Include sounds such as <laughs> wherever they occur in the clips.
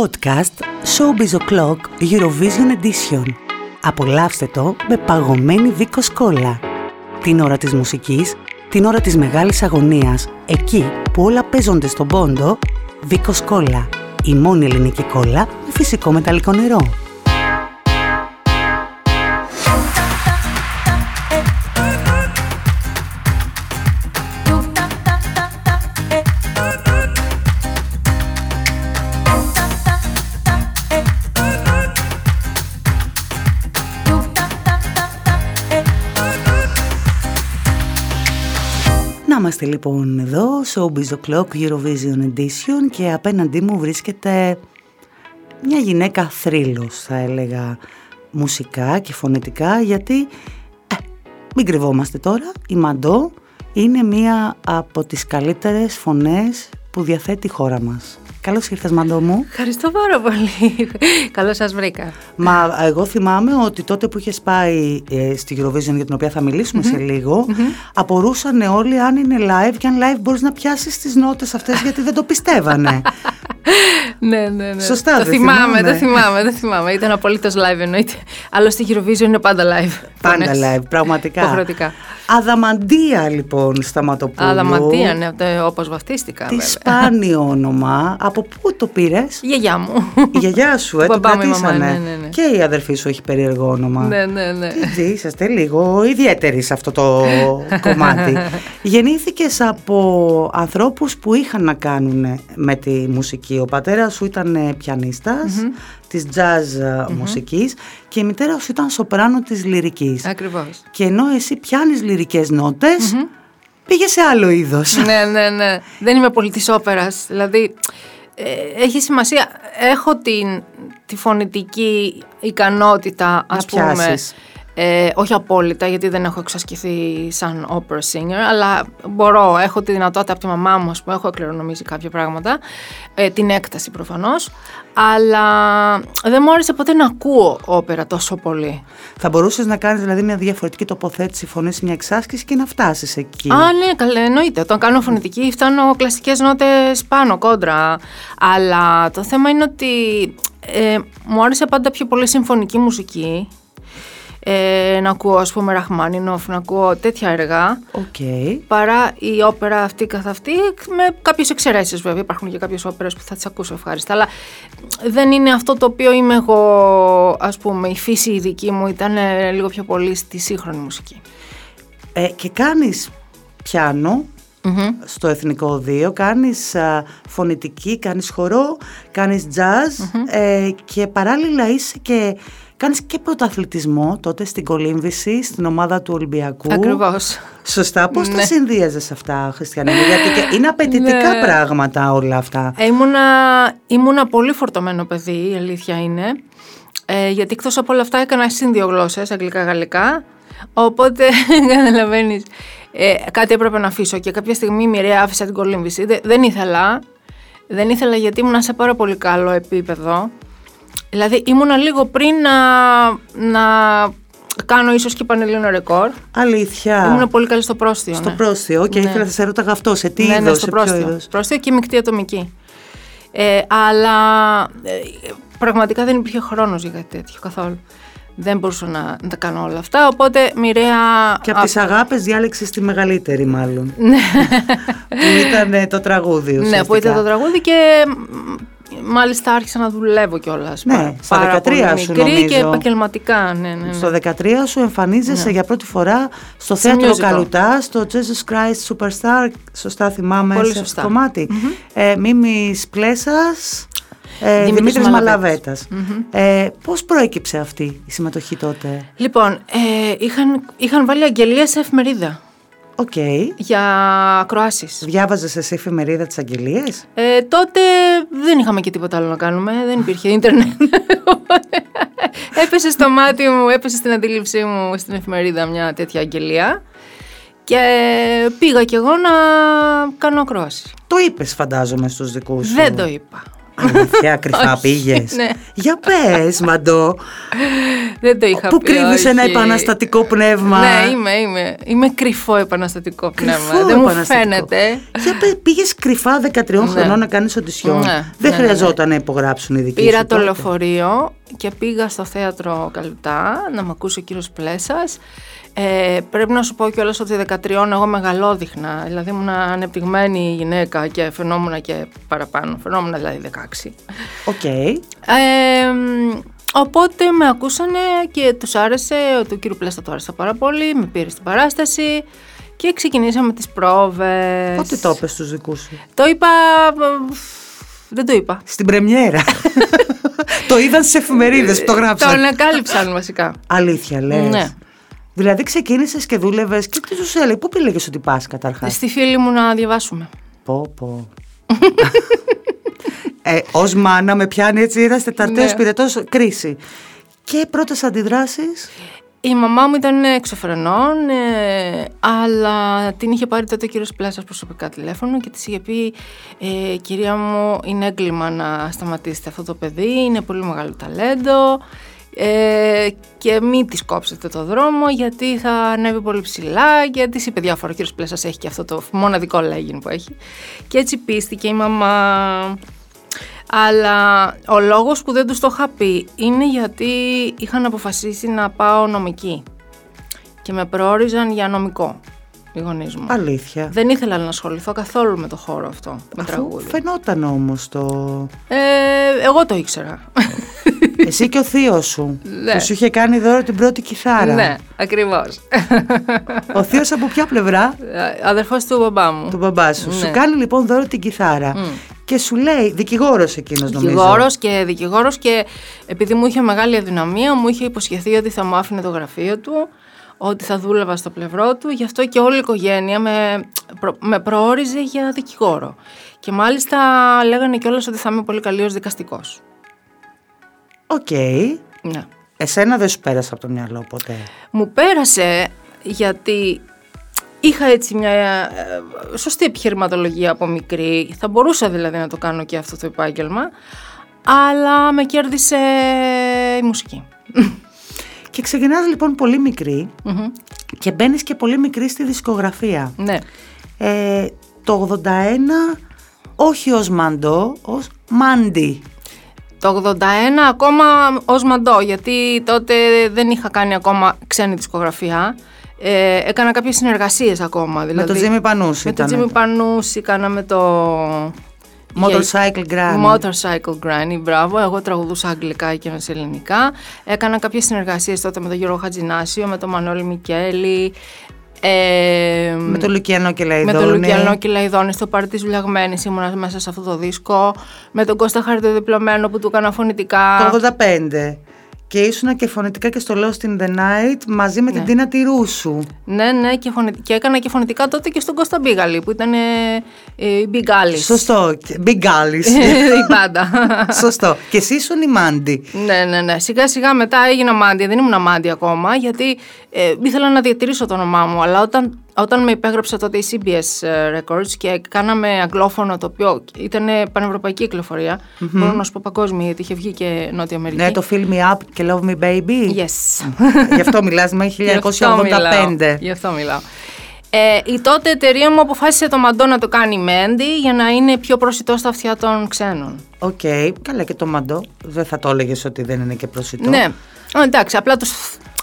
Podcast Showbiz O'Clock Eurovision Edition. Απολαύστε το με παγωμένη Βίκο Κόλλα. Την ώρα της μουσικής, την ώρα της μεγάλης αγωνίας, εκεί που όλα παίζονται στον πόντο, Βίκο Κόλλα. Η μόνη ελληνική κόλλα με φυσικό μεταλλικό νερό. Είμαστε λοιπόν εδώ, Showbiz O'Clock Eurovision Edition και απέναντί μου βρίσκεται μια γυναίκα θρύλος θα έλεγα μουσικά και φωνητικά γιατί ε, μην κρυβόμαστε τώρα, η Μαντό είναι μία από τις καλύτερες φωνές που διαθέτει η χώρα μας. Καλώς ήρθες, Μαντό μου. Ευχαριστώ πάρα πολύ. <laughs> Καλώς σας βρήκα. Μα εγώ θυμάμαι ότι τότε που είχες πάει ε, στη Eurovision για την οποία θα μιλησουμε σε λίγο, απορούσαν όλοι αν είναι live και αν live μπορείς να πιάσεις τις νότες αυτές γιατί δεν το πιστεύανε. <laughs> ναι, ναι, ναι. Σωστά, το δεν θυμάμαι, δεν θυμάμαι, δεν θυμάμαι. Ήταν απολύτως live εννοείται. Άλλωστε η Eurovision είναι πάντα live. Πάντα live, πραγματικά. Υποχρεωτικά. Αδαμαντία λοιπόν Σταματοπούλου. Αδαμαντία, ναι, όπως βαφτίστηκα. Τι σπάνιο όνομα. Από πού το πήρες, Η γιαγιά μου. Η γιαγιά σου, ε, το Μπαμπά μου, η κρατήσανε. μαμά, ναι, ναι, ναι. Και η αδερφή σου έχει περίεργο όνομα. ναι, ναι, ναι. Τι είσαστε λίγο ιδιαίτεροι σε αυτό το <laughs> κομμάτι. Γεννήθηκες από ανθρώπους που είχαν να κάνουν με τη μουσική. Ο πατέρας σου ήταν ε, πιανίστας της jazz ε, μουσικής και η μητέρα σου ήταν σοπράνο της λυρικής. Ακριβώς. Και ενώ εσύ πιάνεις λυρικές νότες, πήγε σε άλλο είδος. <laughs> ναι, ναι, ναι. Δεν είμαι πολύ της όπερας. Δηλαδή, ε, έχει σημασία. Έχω την, τη φωνητική ικανότητα, ας Να πούμε. πιάσεις. Ε, όχι απόλυτα, γιατί δεν έχω εξασκηθεί σαν opera singer, αλλά μπορώ, έχω τη δυνατότητα από τη μαμά μου, ας πούμε, έχω κληρονομήσει κάποια πράγματα, ε, την έκταση προφανώς, αλλά δεν μου άρεσε ποτέ να ακούω όπερα τόσο πολύ. Θα μπορούσες να κάνεις δηλαδή μια διαφορετική τοποθέτηση φωνής, μια εξάσκηση και να φτάσεις εκεί; Α, ναι, καλά, εννοείται. Όταν κάνω φωνητική φτάνω κλασικές νότες πάνω, κόντρα. Αλλά το θέμα είναι ότι ε, μου άρεσε πάντα πιο πολύ συμφωνική μουσική. Ε, να ακούω, ας πούμε, Ραχμάνινοφ, να ακούω τέτοια έργα. Οκ. Παρά η όπερα αυτή καθ' αυτή, με κάποιες εξαιρέσεις βέβαια. Υπάρχουν και κάποιες όπερες που θα τις ακούσω ευχάριστα. Αλλά δεν είναι αυτό το οποίο είμαι εγώ, ας πούμε, η φύση η δική μου ήταν ε, λίγο πιο πολύ στη σύγχρονη μουσική. Ε, και κάνεις πιάνο στο Εθνικό Οδείο, κάνεις α, φωνητική, κάνεις χορό, κάνεις jazz ε, και παράλληλα είσαι και κάνεις και πρωταθλητισμό τότε στην κολύμβηση, στην ομάδα του Ολυμπιακού. Ακριβώς. Σωστά, πώς τα Ναι. συνδύαζες αυτά, Χριστιανή μου, γιατί και είναι απαιτητικά Ναι. πράγματα όλα αυτά. Ε, ήμουνα, ήμουνα πολύ φορτωμένο παιδί, η αλήθεια είναι. Ε, γιατί εκτός από όλα αυτά έκανα συν δύο γλώσσες, αγγλικά-γαλλικά. Οπότε, <laughs> καταλαβαίνεις, ε, κάτι έπρεπε να αφήσω και κάποια στιγμή μοιραία άφησα την κολύμβηση. Δε- δεν ήθελα. Δεν ήθελα γιατί ήμουνα σε πάρα πολύ καλό επίπεδο. Δηλαδή ήμουνα λίγο πριν να, να κάνω ίσως και πανελλήνιο ρεκόρ. Αλήθεια. Ήμουνα πολύ καλή στο πρόστιο. Στο ναι. πρόστιο, και Ναι. ήθελα να σε ρωτάγα αυτό, σε τι ναι, είδος, ναι, στο σε ποιο πρόστιο. είδος; Πρόστιο και μεικτή ατομική. Ε, αλλά ε, πραγματικά δεν υπήρχε χρόνος για κάτι τέτοιο καθόλου. Δεν μπορούσα να, να τα κάνω όλα αυτά, οπότε μοιραία... Και από τις αγάπες διάλεξες τη μεγαλύτερη μάλλον. <laughs> που ήταν ε, το τραγούδι Ναι, ουσιαστικά. που ήταν το τραγούδι και μ, μάλιστα άρχισα να δουλεύω κιόλας. Ναι, στα 13 σου μικρή και νομίζω. επαγγελματικά. Ναι, ναι, ναι. Στο 13 σου εμφανίζεσαι για πρώτη φορά στο Σε θέατρο musical. Καλουτά, στο Jesus Christ Superstar, σωστά θυμάμαι Πολύ σε αυτό σωστά. το κομμάτι. Ε, Μίμης Πλέσας, ε, Δημήτρης Δημήτρης Μαλαβέτας. Μαλαβέτας. Ε, πώς προέκυψε αυτή η συμμετοχή τότε; Λοιπόν, ε, είχαν, είχαν βάλει αγγελία σε εφημερίδα Οκ. για ακροάσεις. Διάβαζες εσύ εφημερίδα τις αγγελίες; Ε, τότε δεν είχαμε και τίποτα άλλο να κάνουμε, δεν υπήρχε ίντερνετ. <laughs> έπεσε στο μάτι μου, έπεσε στην αντίληψή μου στην εφημερίδα μια τέτοια αγγελία και πήγα κι εγώ να κάνω ακρόαση. Το είπες φαντάζομαι στους δικούς σου. Δεν το είπα. Αλήθεια, <laughs> κρυφά Όχι, πήγες. ναι. Για πες, Μαντώ. Δεν το είχα Πού πει. κρύβεις ένα όχι. επαναστατικό πνεύμα; Ναι, είμαι, είμαι. Είμαι κρυφό επαναστατικό πνεύμα. Κρυφό Δεν μου επαναστατικό. φαίνεται. Για πες, πήγες κρυφά 13 χρονών να κάνεις οντισιόν. Ναι, Δεν ναι, χρειαζόταν να υπογράψουν οι δικοί Πήρα σου το τότε. λεωφορείο και πήγα στο θέατρο Καλουτά να με ακούσει ο κύριος Πλέσας. Ε, πρέπει να σου πω κιόλας ότι 13 εγώ μεγαλόδειχνα, δηλαδή ήμουν ανεπτυγμένη γυναίκα και φαινόμουν και παραπάνω, φαινόμουν δηλαδή 16. Οκ. Ε, μ, οπότε με ακούσανε και τους άρεσε, του κύριου Πλέσσα του άρεσε πάρα πολύ, με πήρε στην παράσταση και ξεκινήσαμε τις πρόβες. Πότε το είπες στους δικούς σου; Το είπα, ε, δεν το είπα. Στην πρεμιέρα. <laughs> το είδαν στις εφημερίδες που το Το γράψαν. ανακάλυψαν βασικά. Αλήθεια λες. Ναι. Δηλαδή ξεκίνησες και δούλευες και τι σου έλεγε. Πού πήγες ότι πας καταρχάς; Στη φίλη μου να διαβάσουμε. Πω πω. <laughs> ε, ως μάνα με πιάνει έτσι είδας τεταρτέος Ναι. πυρετός κρίση. Και πρώτες αντιδράσεις; Η μαμά μου ήταν εξωφρενών, ε, αλλά την είχε πάρει τότε ο κύριος Πλάσας προσωπικά τηλέφωνο και της είχε πει ε, «Κυρία μου, είναι έγκλημα να σταματήσετε αυτό το παιδί, είναι πολύ μεγάλο ταλέντο ε, και μην της κόψετε το δρόμο γιατί θα ανέβει πολύ ψηλά» και της είπε διάφορα, ο κύριος Πλάσας έχει και αυτό το μοναδικό λέγειν που έχει. Και έτσι πίστηκε η μαμά. Αλλά ο λόγος που δεν τους το είχα πει είναι γιατί είχαν αποφασίσει να πάω νομική και με προόριζαν για νομικό οι γονείς μου. Αλήθεια. Δεν ήθελα να ασχοληθώ καθόλου με το χώρο αυτό, με Αφού τραγούδι. φαινόταν όμως το... Ε, εγώ το ήξερα. <laughs> <laughs> Εσύ και ο θείος σου. Ναι. Που σου είχε κάνει δώρο την πρώτη κιθάρα. ναι, ακριβώς. Ο θείος από ποια πλευρά; Ε, Αδερφός του μπαμπά μου. του μπαμπά σου. Ναι. Σου κάνει λοιπόν δώρο την κιθάρα. Και σου λέει, δικηγόρος εκείνος νομίζω. Δικηγόρος και δικηγόρος και επειδή μου είχε μεγάλη αδυναμία μου είχε υποσχεθεί ότι θα μου άφηνε το γραφείο του ότι θα δούλευα στο πλευρό του γι' αυτό και όλη η οικογένεια με, προ- με προόριζε για δικηγόρο και μάλιστα λέγανε κιόλας ότι θα είμαι πολύ καλή ως δικαστικός Οκ. ναι. Εσένα δεν σου πέρασε από το μυαλό ποτέ; Μου πέρασε γιατί είχα έτσι μια ε, σωστή επιχειρηματολογία από μικρή. Θα μπορούσα δηλαδή να το κάνω και αυτό το επάγγελμα. Αλλά με κέρδισε η μουσική. Και ξεκινάς λοιπόν πολύ μικρή και μπαίνεις και πολύ μικρή στη δισκογραφία. ναι. Ε, το 81 όχι ως Μαντό, ως Μάντι. Το 81 ακόμα ως μαντό, γιατί τότε δεν είχα κάνει ακόμα ξένη δισκογραφία. Ε, έκανα κάποιες συνεργασίες ακόμα. Δηλαδή, με τον Τζίμι Πανούση Με τον ήταν. Τζίμι Πανούση κάναμε το... Motorcycle Granny. Motorcycle Granny, μπράβο. Εγώ τραγουδούσα αγγλικά και σε ελληνικά. Έκανα κάποιες συνεργασίες τότε με τον Γιώργο Χατζινάσιο, με τον Μανώλη Μικέλη. Ε, Με τον Λουκιανό και με Λαϊδόνη. τον Λουκιανό και Λαϊδόνη στο πάρτι της Βουλιαγμένης ήμουνα μέσα σε αυτό το δίσκο. Με τον Κώστα Χαριτοδιπλωμένο που του έκανα φωνητικά. Το 85. Και ήσουνα και φωνητικά και στο Lost in the Night μαζί με την Τίνα Τυρούσου. Ναι, ναι, και, φωνη... και έκανα και φωνητικά τότε και στον Κώστα Μπίγαλη που ήταν ε, ε, η Big Alice. Σωστό. Big <laughs> Alice. η πάντα. <laughs> Σωστό. Και εσύ ήσουν η Μάντι. ναι, ναι, ναι. Σιγά σιγά μετά έγινα μάντι. Δεν ήμουν μάντι ακόμα γιατί ε, ήθελα να διατηρήσω το όνομά μου. Αλλά όταν, όταν με υπέγραψε τότε η CBS Records και κάναμε αγγλόφωνο το οποίο ήταν πανευρωπαϊκή κυκλοφορία, μπορώ να σου πω παγκόσμια γιατί είχε βγει και Νότια Αμερική. Ναι, το Fill Me Up και Love Me Baby. Yes. Γι' αυτό μιλάς με Γι' αυτό μιλάω. 1985. Γι' αυτό μιλάω. Ε, η τότε εταιρεία μου αποφάσισε το μαντό να το κάνει Μέντι για να είναι πιο προσιτό στα αυτιά των ξένων. Οκ. Καλά και το Μαντώ. Δεν θα το έλεγες ότι δεν είναι και προσιτό. Ναι. Ε, εντάξει, απλά τους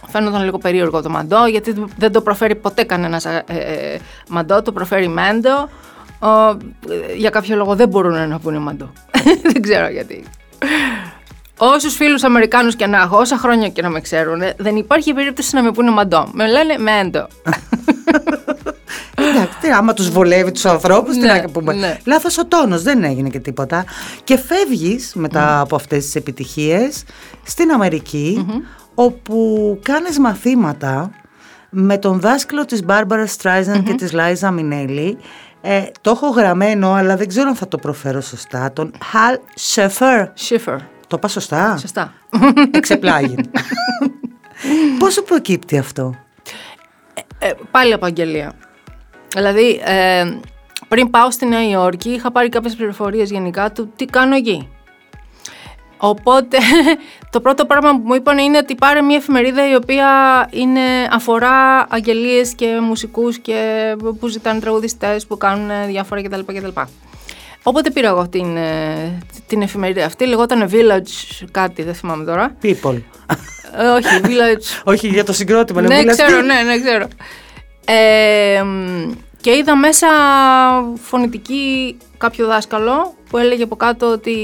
φαίνονταν λίγο περίεργο το Μαντώ γιατί δεν το προφέρει ποτέ κανένας ε, ε, Μαντώ, το προφέρει Μέντο. Ο, ε, για κάποιο λόγο δεν μπορούν να πούνε Μαντώ. <laughs> δεν ξέρω γιατί. Όσους φίλους Αμερικάνους και να έχω, όσα χρόνια και να με ξέρουν, δεν υπάρχει περίπτωση να με πούνε Μαντώ. Με λένε Μέντο. <laughs> Εντάξει, τι, άμα τους βολεύει τους ανθρώπους, τι Ναι, να πούμε. ναι. Λάθος ο τόνος, δεν έγινε και τίποτα. Και φεύγεις μετά από αυτές τις επιτυχίες στην αμερικη όπου κάνεις μαθήματα με τον δάσκαλο της Μπάρμπαρα Στράιζαν και της Λάιζα Μινέλη. Ε, το έχω γραμμένο, αλλά δεν ξέρω αν θα το προφέρω σωστά. Τον Χαλ Σεφερ. Schiffer. Το είπα σωστά; Σωστά. <laughs> Εξεπλάγει. <laughs> Πόσο προκύπτει αυτό; Ε, πάλι από αγγελία. Δηλαδή, ε, πριν πάω στη Νέα Υόρκη, είχα πάρει κάποιες πληροφορίες γενικά του τι κάνω εκεί. Οπότε <laughs> το πρώτο πράγμα που μου είπαν είναι ότι πάρε μια εφημερίδα η οποία είναι, αφορά αγγελίες και μουσικούς και που ζητάνε τραγουδιστές που κάνουν διάφορα κτλ. κτλ. Οπότε πήρα εγώ την, ε, την εφημερίδα αυτή, λεγόταν Village κάτι, δεν θυμάμαι τώρα. People. Ε, όχι, <laughs> Village. Όχι για το συγκρότημα, ναι, ξέρω, ναι, ναι, ξέρω. Ε, και είδα μέσα φωνητική κάποιο δάσκαλο που έλεγε από κάτω ότι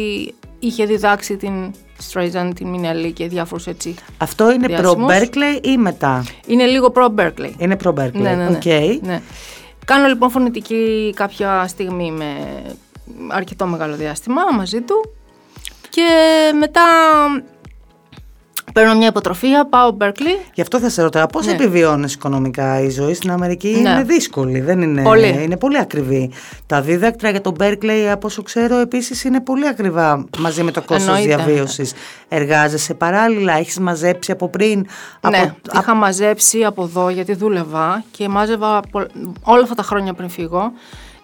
είχε διδάξει την Streisand, την Μινέλη και διάφορους έτσι. Αυτό είναι προ Berkeley ή μετά; Είναι λίγο προ Berkeley. Είναι προ Berkeley. Ναι, ναι, ναι. Okay. ναι. Κάνω λοιπόν φωνητική κάποια στιγμή με αρκετό μεγάλο διάστημα μαζί του και μετά Παίρνω μια υποτροφία, πάω Berkeley. Γι' αυτό θα σε ρωτάω, πώς ναι. επιβιώνεις οικονομικά η ζωή στην Αμερική; Ναι. Είναι δύσκολη, δεν είναι. Πολύ. Είναι πολύ ακριβή. Τα δίδακτρα για τον Berkeley, από όσο ξέρω, επίσης είναι πολύ ακριβά μαζί με το κόστος διαβίωσης. Εργάζεσαι παράλληλα, έχεις μαζέψει από πριν. Ναι, από... είχα μαζέψει από εδώ γιατί δούλευα και μάζευα όλα αυτά τα χρόνια πριν φύγω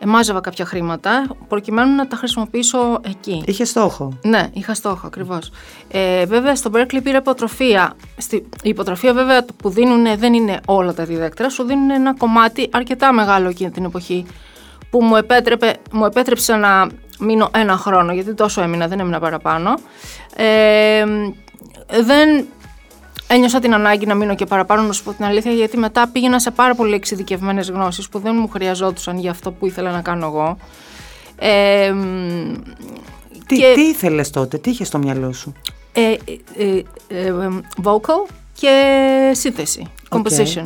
μάζευα κάποια χρήματα προκειμένου να τα χρησιμοποιήσω εκεί. Είχες στόχο. Ναι, είχα στόχο ακριβώς. Ε, βέβαια στο Berkeley πήρα υποτροφία. Στη, η υποτροφία βέβαια που δίνουν δεν είναι όλα τα διδάκτρα, σου δίνουν ένα κομμάτι αρκετά μεγάλο εκείνη την εποχή που μου, επέτρεπε, μου επέτρεψε να μείνω ένα χρόνο, γιατί τόσο έμεινα, δεν έμεινα παραπάνω. Ε, δεν ένιωσα την ανάγκη να μείνω και παραπάνω, να σου πω την αλήθεια, γιατί μετά πήγαινα σε πάρα πολύ εξειδικευμένες γνώσεις που δεν μου χρειαζόντουσαν για αυτό που ήθελα να κάνω εγώ. Ε, τι, και... τι ήθελες τότε, τι είχες στο μυαλό σου; Ε, ε, ε, ε vocal και σύνθεση, composition.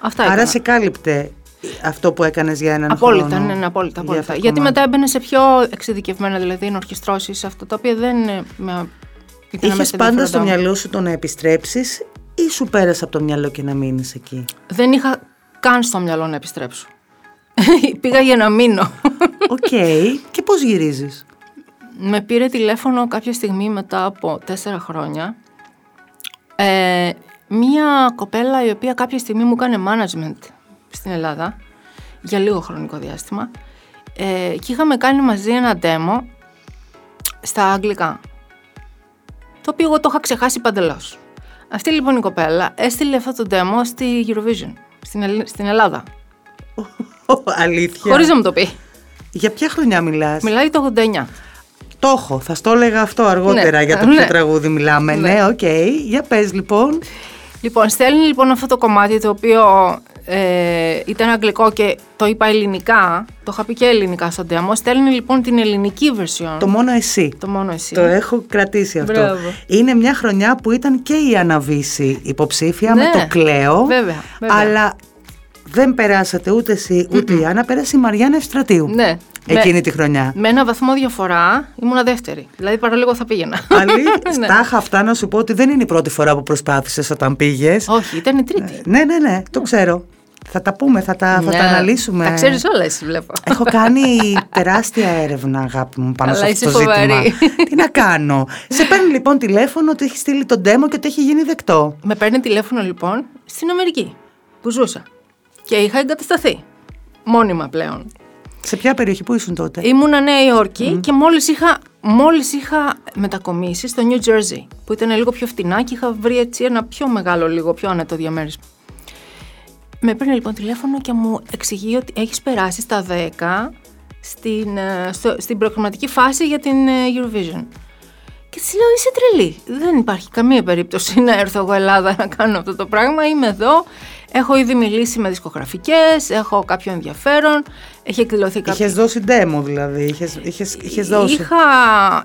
Αυτά Άρα έκανα. σε κάλυπτε αυτό που έκανες για έναν απόλυτα, χρόνο. Ναι, ναι, απόλυτα, απόλυτα. Γιατί μετά έμπαινε σε πιο εξειδικευμένα, δηλαδή ενορχιστρώσεις, αυτό τα οποία δεν με Είχες πάντα στο μυαλό σου το να επιστρέψεις ή σου πέρασε από το μυαλό και να μείνεις εκεί; Δεν είχα καν στο μυαλό να επιστρέψω. <laughs> Πήγα για να μείνω. OK. Okay. Και πώς γυρίζεις; Με πήρε τηλέφωνο κάποια στιγμή μετά από τέσσερα χρόνια ε, μία κοπέλα η οποία κάποια στιγμή μου έκανε management στην Ελλάδα για λίγο χρονικό διάστημα ε, και είχαμε κάνει μαζί ένα demo στα αγγλικά το οποίο εγώ το είχα ξεχάσει παντελώς. Αυτή λοιπόν η κοπέλα έστειλε αυτό το demo στη Eurovision, στην, στην Ελλάδα. <laughs> Αλήθεια. Χωρίς να μου το πει. Για ποια χρονιά μιλάς; Μιλάει το 89. Το έχω, θα στο έλεγα αυτό αργότερα ναι. για το ποιο ναι. τραγούδι μιλάμε. Ναι, ναι οκ. Ναι, okay. Για πες λοιπόν. Λοιπόν, στέλνει λοιπόν αυτό το κομμάτι το οποίο ε, ήταν αγγλικό και το είπα ελληνικά, το είχα πει και ελληνικά στο demo. Στέλνει λοιπόν την ελληνική version. Το μόνο εσύ. Το μόνο εσύ. Το έχω κρατήσει αυτό. Μπράβο. Είναι μια χρονιά που ήταν και η Αναβίση υποψήφια με Ναι. το Κλέο. Βέβαια, βέβαια. Αλλά δεν περάσατε ούτε εσύ ούτε η Άννα, πέρασε η Μαριάννα Ευστρατείου. Ναι. Εκείνη με, τη χρονιά. Με ένα βαθμό διαφορά ήμουνα δεύτερη. Δηλαδή παραλίγο θα πήγαινα. Αλλή, <laughs> Ναι. στάχα αυτά να σου πω ότι δεν είναι η πρώτη φορά που προσπάθησες όταν πήγες. Όχι, ήταν η τρίτη. Ναι, ναι, ναι, το ξέρω. Θα τα πούμε, θα τα, θα Ναι. τα αναλύσουμε. Τα ξέρεις όλα, εσύ βλέπω. Έχω <laughs> κάνει τεράστια έρευνα, αγάπη μου, πάνω Αλλά σε αυτό είσαι το ζήτημα. φοβερή. <laughs> Τι να κάνω. σε παίρνει λοιπόν τηλέφωνο ότι έχεις στείλει τον demo και ότι έχει γίνει δεκτό. Με παίρνει τηλέφωνο λοιπόν στην Αμερική που ζούσα. Και είχα εγκατασταθεί. Μόνιμα πλέον. Σε ποια περιοχή που ήσουν τότε; Ήμουνα Νέα Υόρκη και μόλις είχα, μόλις είχα μετακομίσει στο New Jersey που ήταν λίγο πιο φτηνά και είχα βρει έτσι ένα πιο μεγάλο λίγο πιο άνετο διαμέρισμα. Με παίρνει λοιπόν τηλέφωνο και μου εξηγεί ότι έχεις περάσει στα 10 στην, ε, στο, στην προγραμματική φάση για την ε, Eurovision. Και της λέω είσαι τρελή. Δεν υπάρχει καμία περίπτωση να έρθω εγώ Ελλάδα να κάνω αυτό το πράγμα. Είμαι εδώ. Έχω ήδη μιλήσει με δισκογραφικές, έχω κάποιο ενδιαφέρον. Έχει εκδηλωθεί κάποιο. Είχες δώσει demo δηλαδή, είχες, είχες, είχες δώσει. Είχα,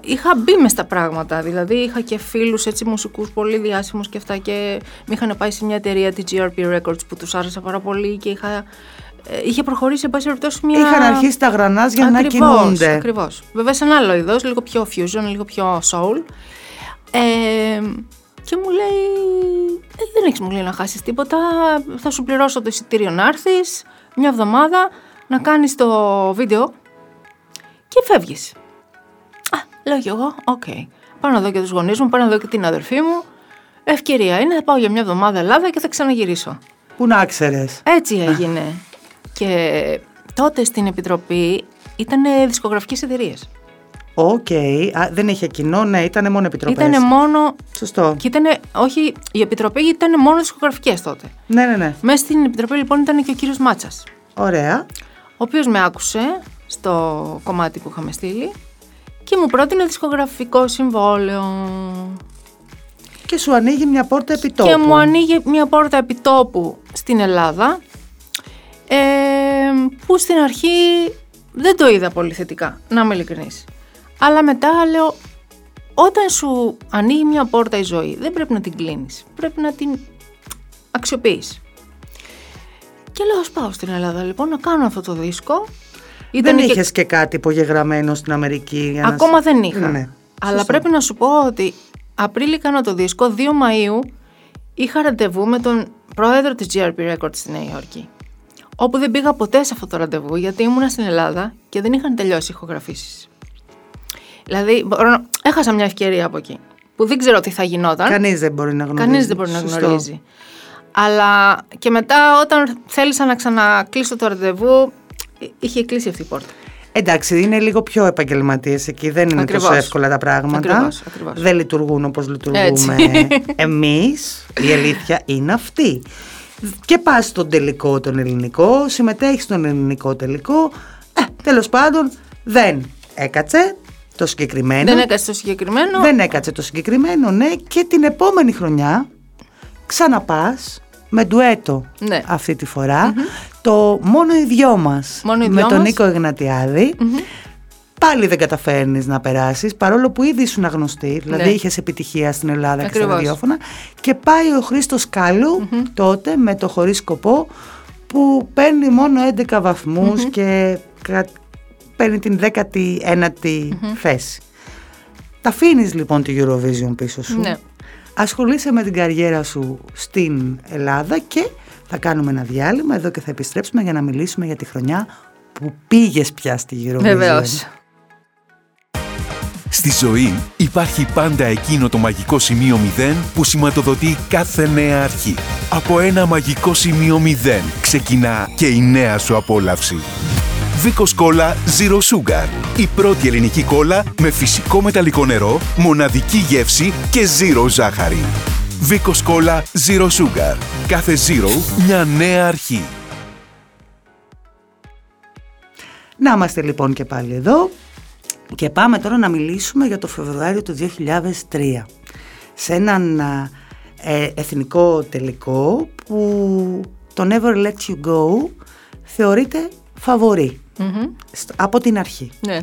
είχα μπει μες στα πράγματα. Δηλαδή είχα και φίλους έτσι μουσικούς πολύ διάσημους και αυτά και με είχαν πάει σε μια εταιρεία τη GRP Records που τους άρεσε πάρα πολύ και είχα, ε, είχε προχωρήσει εν πάση περιπτώσει μια... Είχαν αρχίσει τα γρανάζια να Ακριβώς, κινούνται. Ακριβώς. Βέβαια σε ένα άλλο είδος, λίγο πιο fusion, λίγο πιο soul. Ε, και μου λέει, «Ε, δεν έχεις μου λέει να χάσεις τίποτα, θα σου πληρώσω το εισιτήριο να έρθεις μια εβδομάδα να κάνεις το βίντεο και φεύγεις. Α, λέω κι εγώ, οκ. Πάω να δω και τους γονείς μου, πάω να δω και την αδερφή μου. Ευκαιρία είναι, θα πάω για μια εβδομάδα Ελλάδα και θα ξαναγυρίσω. Πού να ξέρεις. Έτσι έγινε. και τότε στην Επιτροπή ήταν δισκογραφικές εταιρείες. Οκ. Δεν είχε κοινό, ναι, ήταν μόνο επιτροπές. Ήταν μόνο. Σωστό. Και ήταν, όχι, η επιτροπή ήταν μόνο δισκογραφικές τότε. Ναι, ναι, ναι. Μέσα στην επιτροπή λοιπόν ήταν και ο κύριος Μάτσας. Ωραία. Ο οποίος με άκουσε στο κομμάτι που είχαμε στείλει και μου πρότεινε δισκογραφικό συμβόλαιο. Και σου ανοίγει μια πόρτα επιτόπου. Και μου ανοίγει μια πόρτα επιτόπου στην Ελλάδα ε, που στην αρχή δεν το είδα πολύ θετικά, να είμαι ειλικρινής. Αλλά μετά λέω, όταν σου ανοίγει μια πόρτα η ζωή, δεν πρέπει να την κλείνεις, πρέπει να την αξιοποιείς. Και λέω, ας πάω στην Ελλάδα λοιπόν να κάνω αυτό το δίσκο. δεν και... είχες και κάτι υπογεγραμμένο στην Αμερική. Για Ακόμα να... δεν είχα. Ναι. Αλλά πρέπει να σου πω ότι Απρίλη κάνω το δίσκο, 2 Μαΐου είχα ραντεβού με τον πρόεδρο της GRP Records στη Νέα Υόρκη. Όπου δεν πήγα ποτέ σε αυτό το ραντεβού γιατί ήμουνα στην Ελλάδα και δεν είχαν τελειώσει ηχογραφήσεις. Δηλαδή, έχασα μια ευκαιρία από εκεί. Που δεν ξέρω τι θα γινόταν. Κανείς δεν μπορεί να γνωρίζει. Κανείς δεν μπορεί να γνωρίζει. Αλλά και μετά, όταν θέλησα να ξανακλείσω το ραντεβού, είχε κλείσει αυτή η πόρτα. Εντάξει, είναι λίγο πιο επαγγελματίες εκεί. Δεν είναι ακριβώς. τόσο εύκολα τα πράγματα. Ακριβώς, ακριβώς. Δεν λειτουργούν όπως λειτουργούμε <laughs> εμείς. Η αλήθεια είναι αυτή. Και πας στον τελικό τον ελληνικό, συμμετέχεις στον ελληνικό τελικό. Ε, Τέλος πάντων, δεν έκατσε το συγκεκριμένο. Δεν έκατσε το συγκεκριμένο. Δεν έκατσε το συγκεκριμένο, ναι. Και την επόμενη χρονιά ξαναπάς με ντουέτο ναι. αυτή τη φορα το «Μόνο οι δυο μας» Μόνο οι με δυο τον μας. Νίκο Εγνατιάδη. Πάλι δεν καταφέρνεις να περάσεις, παρόλο που ήδη ήσουν γνωστή, δηλαδή Ναι. είχες επιτυχία στην Ελλάδα και στα Ακριβώς. ραδιόφωνα. Και πάει ο Χρήστος Κάλλου τότε με το «Χωρίς σκοπό» που παίρνει μόνο 11 βαθμούς και κα- παίρνει την 19η θέση. Τα αφήνεις λοιπόν τη Eurovision πίσω σου. Ναι. Ασχολείσαι με την καριέρα σου στην Ελλάδα και θα κάνουμε ένα διάλειμμα εδώ και θα επιστρέψουμε για να μιλήσουμε για τη χρονιά που πήγες πια στη Eurovision. Βεβαίως. Στη ζωή υπάρχει πάντα εκείνο το μαγικό σημείο 0 που σηματοδοτεί κάθε νέα αρχή. Από ένα μαγικό σημείο 0 ξεκινά και η νέα σου απόλαυση. Βίκος Κόλλα Zero Sugar. Η πρώτη ελληνική κόλλα με φυσικό μεταλλικό νερό, μοναδική γεύση και zero ζάχαρη. Βίκος Κόλλα Zero Sugar. Κάθε zero μια νέα αρχή. Να είμαστε λοιπόν και πάλι εδώ και πάμε τώρα να μιλήσουμε για το Φεβρουάριο του 2003 σε έναν α, ε, εθνικό τελικό που το Never Let You Go θεωρείται φαβορή στο- από την αρχή. Ναι.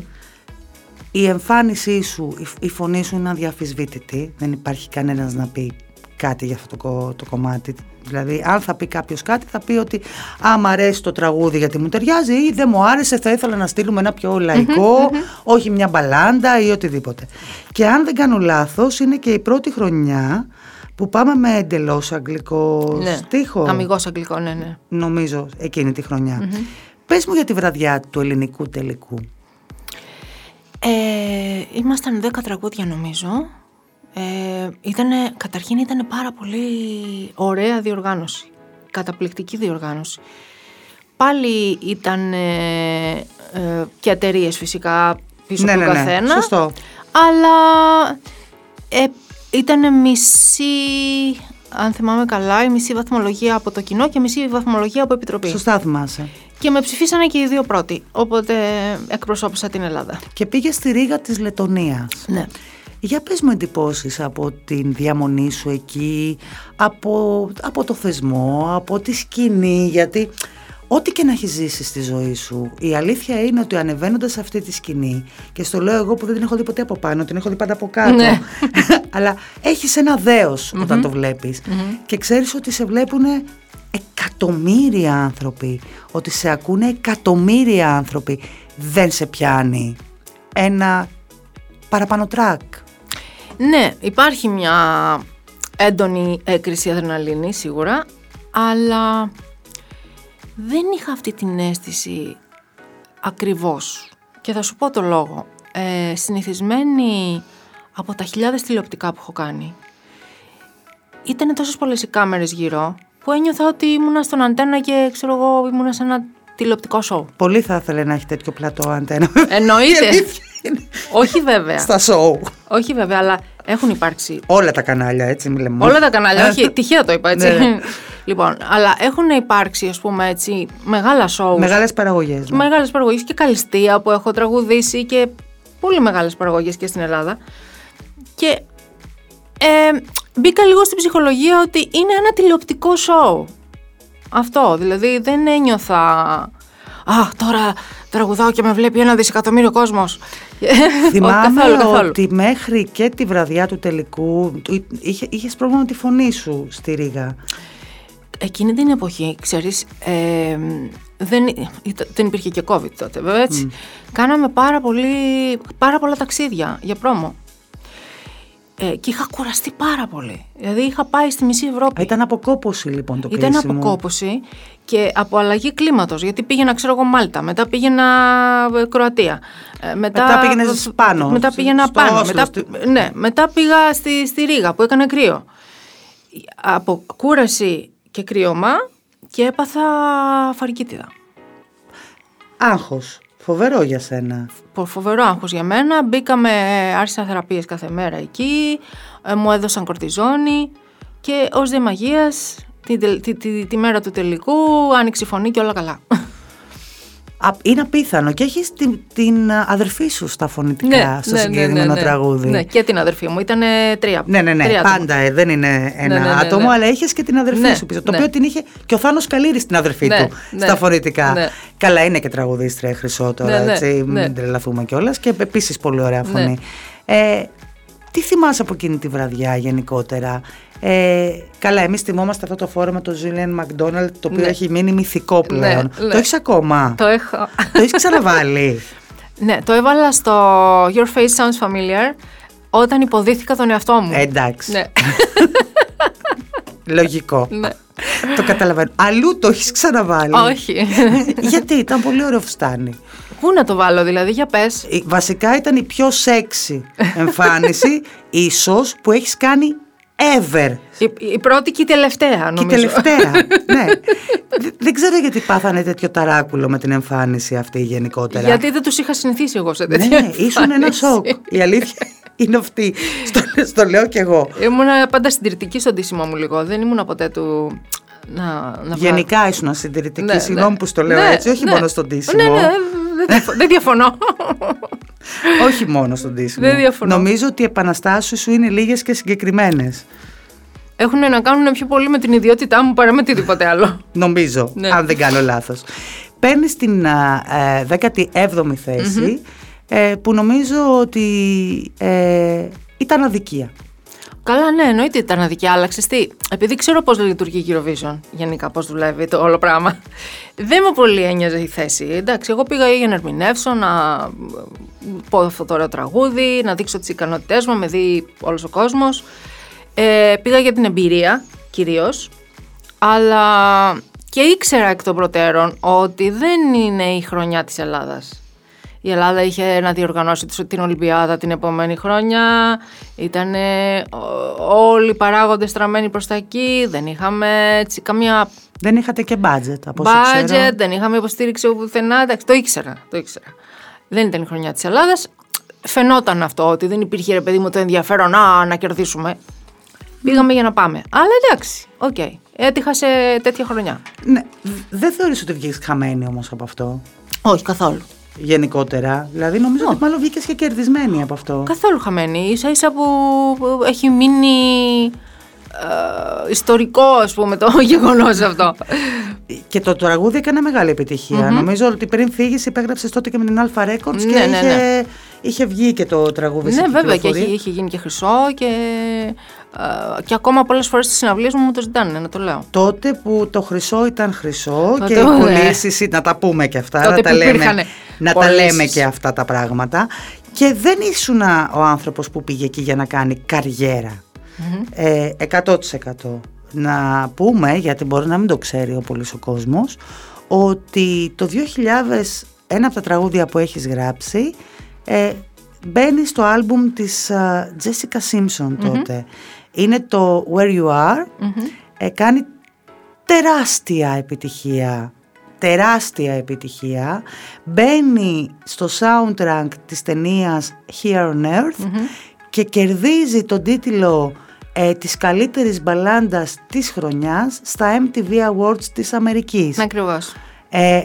Η εμφάνισή σου, η, η φωνή σου είναι αδιαφυσβήτητη, δεν υπάρχει κανένας να πει κάτι για αυτό το, κο- το κομμάτι. Δηλαδή, αν θα πει κάποιος κάτι, θα πει ότι Α, μ' αρέσει το τραγούδι γιατί μου ταιριάζει ή δεν μου άρεσε, θα ήθελα να στείλουμε ένα πιο λαϊκό, όχι μια μπαλάντα ή οτιδήποτε. Και αν δεν κάνω λάθος, είναι και η πρώτη χρονιά που πάμε με εντελώς αγγλικό ναι. στίχο. Αμυγός αγγλικό, ναι, ναι. Νομίζω εκείνη τη χρονιά. Πες μου για τη βραδιά του ελληνικού τελικού. Ε, ήμασταν 10 τραγούδια νομίζω. Ε, ήτανε, καταρχήν ήταν πάρα πολύ ωραία διοργάνωση. Καταπληκτική διοργάνωση. Πάλι ήταν ε, ε, και εταιρείες φυσικά πίσω Ναι, από τον ναι, ναι. καθένα. Σωστό. Αλλά ε, ήταν μισή, αν θυμάμαι καλά, η μισή βαθμολογία από το κοινό και μισή βαθμολογία από επιτροπή. Σωστά θυμάσαι. Και με ψηφίσανε και οι δύο πρώτοι. Οπότε εκπροσώπησα την Ελλάδα. Και πήγε στη Ρήγα της Λετωνίας. Ναι. Για πες μου εντυπώσεις από την διαμονή σου εκεί, από, από το θεσμό, από τη σκηνή, γιατί ό,τι και να έχει ζήσει στη ζωή σου, η αλήθεια είναι ότι ανεβαίνοντας σε αυτή τη σκηνή, και στο λέω εγώ που δεν την έχω δει ποτέ από πάνω, την έχω δει πάντα από κάτω, Ναι. <laughs> αλλά έχεις ένα δέος όταν το βλέπεις και ξέρεις ότι σε βλέπουν εκατομμύρια άνθρωποι, ότι σε ακούνε εκατομμύρια άνθρωποι, δεν σε πιάνει ένα παραπάνω τρακ. Ναι, υπάρχει μια έντονη έκρηση αδρεναλίνη σίγουρα, αλλά δεν είχα αυτή την αίσθηση ακριβώς. Και θα σου πω το λόγο. Ε, συνηθισμένη από τα χιλιάδες τηλεοπτικά που έχω κάνει, ήταν τόσες πολλές οι κάμερες γύρω, που ένιωθα ότι ήμουνα στον αντένα και ξέρω εγώ ήμουνα σε ένα τηλεοπτικό σοου. Πολύ θα ήθελε να έχει τέτοιο πλατό αντένα. Εννοείται. <laughs> Η αλήθεια είναι. Όχι βέβαια. Στα σοου. Όχι βέβαια, αλλά έχουν υπάρξει Όλα τα κανάλια, έτσι μιλάμε. Όλα τα κανάλια, όχι, τυχαία το είπα έτσι. <laughs> Ναι, ναι. λοιπόν, αλλά έχουν υπάρξει, ας πούμε έτσι, μεγάλα σοου. Μεγάλες παραγωγές. ναι. Μεγάλες παραγωγές και καλυστία που έχω τραγουδήσει και πολύ μεγάλες παραγωγές και στην Ελλάδα. Και ε, μπήκα λίγο στην ψυχολογία ότι είναι ένα τηλεοπτικό σοου. Αυτό, δηλαδή δεν ένιωθα... Α, τώρα τραγουδάω και με βλέπει ένα δισεκατομμύριο κόσμος. <laughs> Θυμάμαι καθόλου, καθόλου. ότι μέχρι και τη βραδιά του τελικού του- είχε, είχες πρόβλημα με τη φωνή σου στη Ρήγα; Εκείνη την εποχή, ξέρεις, ε, δεν, ήταν- δεν υπήρχε και COVID τότε, βέβαια έτσι. Κάναμε πάρα, πολύ, πάρα πολλά ταξίδια για πρόμο. Ε, και είχα κουραστεί πάρα πολύ. Δηλαδή είχα πάει στη μισή Ευρώπη. Α, Ήταν αποκόπωση λοιπόν το Ήταν κλείσιμο. αποκόπωση και από αλλαγή κλίματος, γιατί πήγαινα, ξέρω εγώ, Μάλτα, μετά πήγαινα ε, Κροατία. ε, μετά, Μετά πήγαινες πάνω, Μετά πήγαινα στο πάνω. Όσλο, μετά, στη- ναι, μετά πήγα στη, στη Ρήγα που έκανε κρύο. Από κούραση και κρύωμα και έπαθα φαρικίτιδα. Άγχος. Φοβερό για σένα. Φο- Φοβερό άγχος για μένα. Μπήκαμε, άρχισα θεραπείες κάθε μέρα εκεί, ε, μου έδωσαν κορτιζόνη και ως δε μαγείας, τη, τελ- τη, τη, τη μέρα του τελικού άνοιξε η φωνή και όλα καλά. Α, είναι απίθανο και έχεις την, την αδερφή σου στα φωνητικά στο συγκεκριμένο τραγούδι. Ναι, και την αδερφή μου. Ήταν τρία. Ναι, ναι, ναι. τρία άτομα. Πάντα ε, δεν είναι ένα ναι, ναι, άτομο, ναι. αλλά έχεις και την αδερφή Ναι, σου πίσω. Το ναι. οποίο την είχε και ο Θάνος Καλύρης την αδερφή Ναι, του ναι, στα φωνητικά. ναι. Καλά, είναι και τραγουδίστρια χρυσό τώρα, Ναι, ναι, έτσι. ναι. Μην τρελαθούμε κιόλας. Και επίσης πολύ ωραία Ναι. φωνή. Ε, τι θυμάσαι από εκείνη τη βραδιά γενικότερα; Ε, καλά, εμείς θυμόμαστε αυτό το φόρο με τον Ζίλιαν Μακδόναλτ, το οποίο Ναι. έχει μείνει μυθικό πλέον. Ναι, ναι. Το έχεις ακόμα; Το έχω. το έχεις ξαναβάλει; <laughs> ναι, το έβαλα στο Your Face Sounds Familiar όταν υποδίθηκα τον εαυτό μου. Ε, εντάξει. Ναι. <laughs> Λογικό. ναι. το καταλαβαίνω. Αλλού το έχεις ξαναβάλει. Όχι. <laughs> Γιατί ήταν πολύ ωραίο φουστάνι. Πού να το βάλω δηλαδή, για πες. Η- Βασικά ήταν η πιο σεξι εμφάνιση <laughs> ίσως που έχεις κάνει ever. Η, η πρώτη και η τελευταία, Και νομίζω. η τελευταία. <laughs> ναι. Δε- Δεν ξέρω γιατί πάθανε τέτοιο ταράκουλο με την εμφάνιση αυτή γενικότερα. Γιατί δεν τους είχα συνηθίσει εγώ σε τέτοια Ναι, ήσουν ένα εμφάνιση. σοκ. Η αλήθεια <laughs> είναι αυτή. Στο, στο λέω κι εγώ. Ήμουνα πάντα συντηρητική στον τίσιμο μου λίγο. Δεν ήμουνα ποτέ του να, να βγάλω. Γενικά ήσουν συντηρητική. Ναι, Συγγνώμη ναι. που στο λέω Ναι, έτσι, όχι ναι. μόνο στον τίσιμο. Ναι, ναι, δεν διαφο- δεν διαφωνώ. Όχι μόνο στον τίσιμο. Δεν διαφωνώ. Νομίζω ότι οι επαναστάσεις σου είναι λίγες και συγκεκριμένες. Έχουν να κάνουν πιο πολύ με την ιδιότητά μου παρά με οτιδήποτε άλλο. Νομίζω, Ναι. αν δεν κάνω λάθος. Παίρνεις την α, ε, 17η θέση, ε, που νομίζω ότι ε, ήταν αδικία. Καλά, ναι, εννοείται ήταν αδικιά, αλλά ξέρεις τι, επειδή ξέρω πώς λειτουργεί η Eurovision, γενικά πώς δουλεύει το όλο πράγμα, <laughs> δεν με πολύ ένοιαζε η θέση. Εντάξει, εγώ πήγα για να ερμηνεύσω, να πω αυτό το ωραίο τραγούδι, να δείξω τις ικανότητές μου, με δει όλος ο κόσμος. Ε, πήγα για την εμπειρία, κυρίως, αλλά και ήξερα εκ των προτέρων ότι δεν είναι η χρονιά της Ελλάδας. Η Ελλάδα είχε να διοργανώσει την Ολυμπιάδα την επόμενη χρονιά. Ήταν όλοι οι παράγοντες στραμμένοι προς τα εκεί. Δεν είχαμε έτσι, καμία Δεν είχατε και budget, από όσο budget, ξέρω. δεν είχαμε υποστήριξη όπου πουθενά. Εντάξει, το ήξερα, το ήξερα. Δεν ήταν η χρονιά της Ελλάδας. Φαινόταν αυτό ότι δεν υπήρχε ρε παιδί μου το ενδιαφέρον να, να κερδίσουμε. Πήγαμε για να πάμε. Αλλά εντάξει, οκ. Έτυχα σε τέτοια χρονιά. Ναι, δεν θεωρείς ότι βγήκες χαμένη όμως από αυτό, Όχι, καθόλου. Γενικότερα. Δηλαδή νομίζω ότι μάλλον βγήκες και κερδισμένη από αυτό. Καθόλου χαμένη. Ίσα ίσα που που έχει μείνει ε, ιστορικό, ας πούμε, το <laughs> γεγονός αυτό. Και το τραγούδι έκανε μεγάλη επιτυχία. Νομίζω ότι πριν φύγεις υπέγραψες τότε και με την Alpha Records και Ναι, ναι, είχε, ναι. είχε βγει και το τραγούδι σε ναι, βέβαια, και κυκλοφορία. έχει, έχει γίνει και χρυσό και, ε, και ακόμα πολλές φορές στις συναυλίες μου μου το ζητάνε, να το λέω. Τότε που το χρυσό ήταν χρυσό Τότε, και οι ναι. πωλήσει, να τα πούμε και αυτά, Τότε να τα, που λέμε, υπήρχανε να τα πωλήσεις. λέμε και αυτά τα πράγματα. Και δεν ήσουν ο άνθρωπος που πήγε εκεί για να κάνει καριερα Ε, 100%. Να πούμε, γιατί μπορεί να μην το ξέρει ο πολύς ο κόσμος, ότι το 2000 ένα από τα τραγούδια που έχεις γράψει ε, μπαίνει στο άλμπουμ της α, Jessica Simpson τότε. Είναι το Where You Are. Ε, κάνει τεράστια επιτυχία τεράστια επιτυχία. Μπαίνει στο soundtrack της ταινίας Here on Earth και κερδίζει τον τίτλο ε, της καλύτερης μπαλάντας της χρονιάς στα MTV Awards της Αμερικής. Ακριβώς. Ε,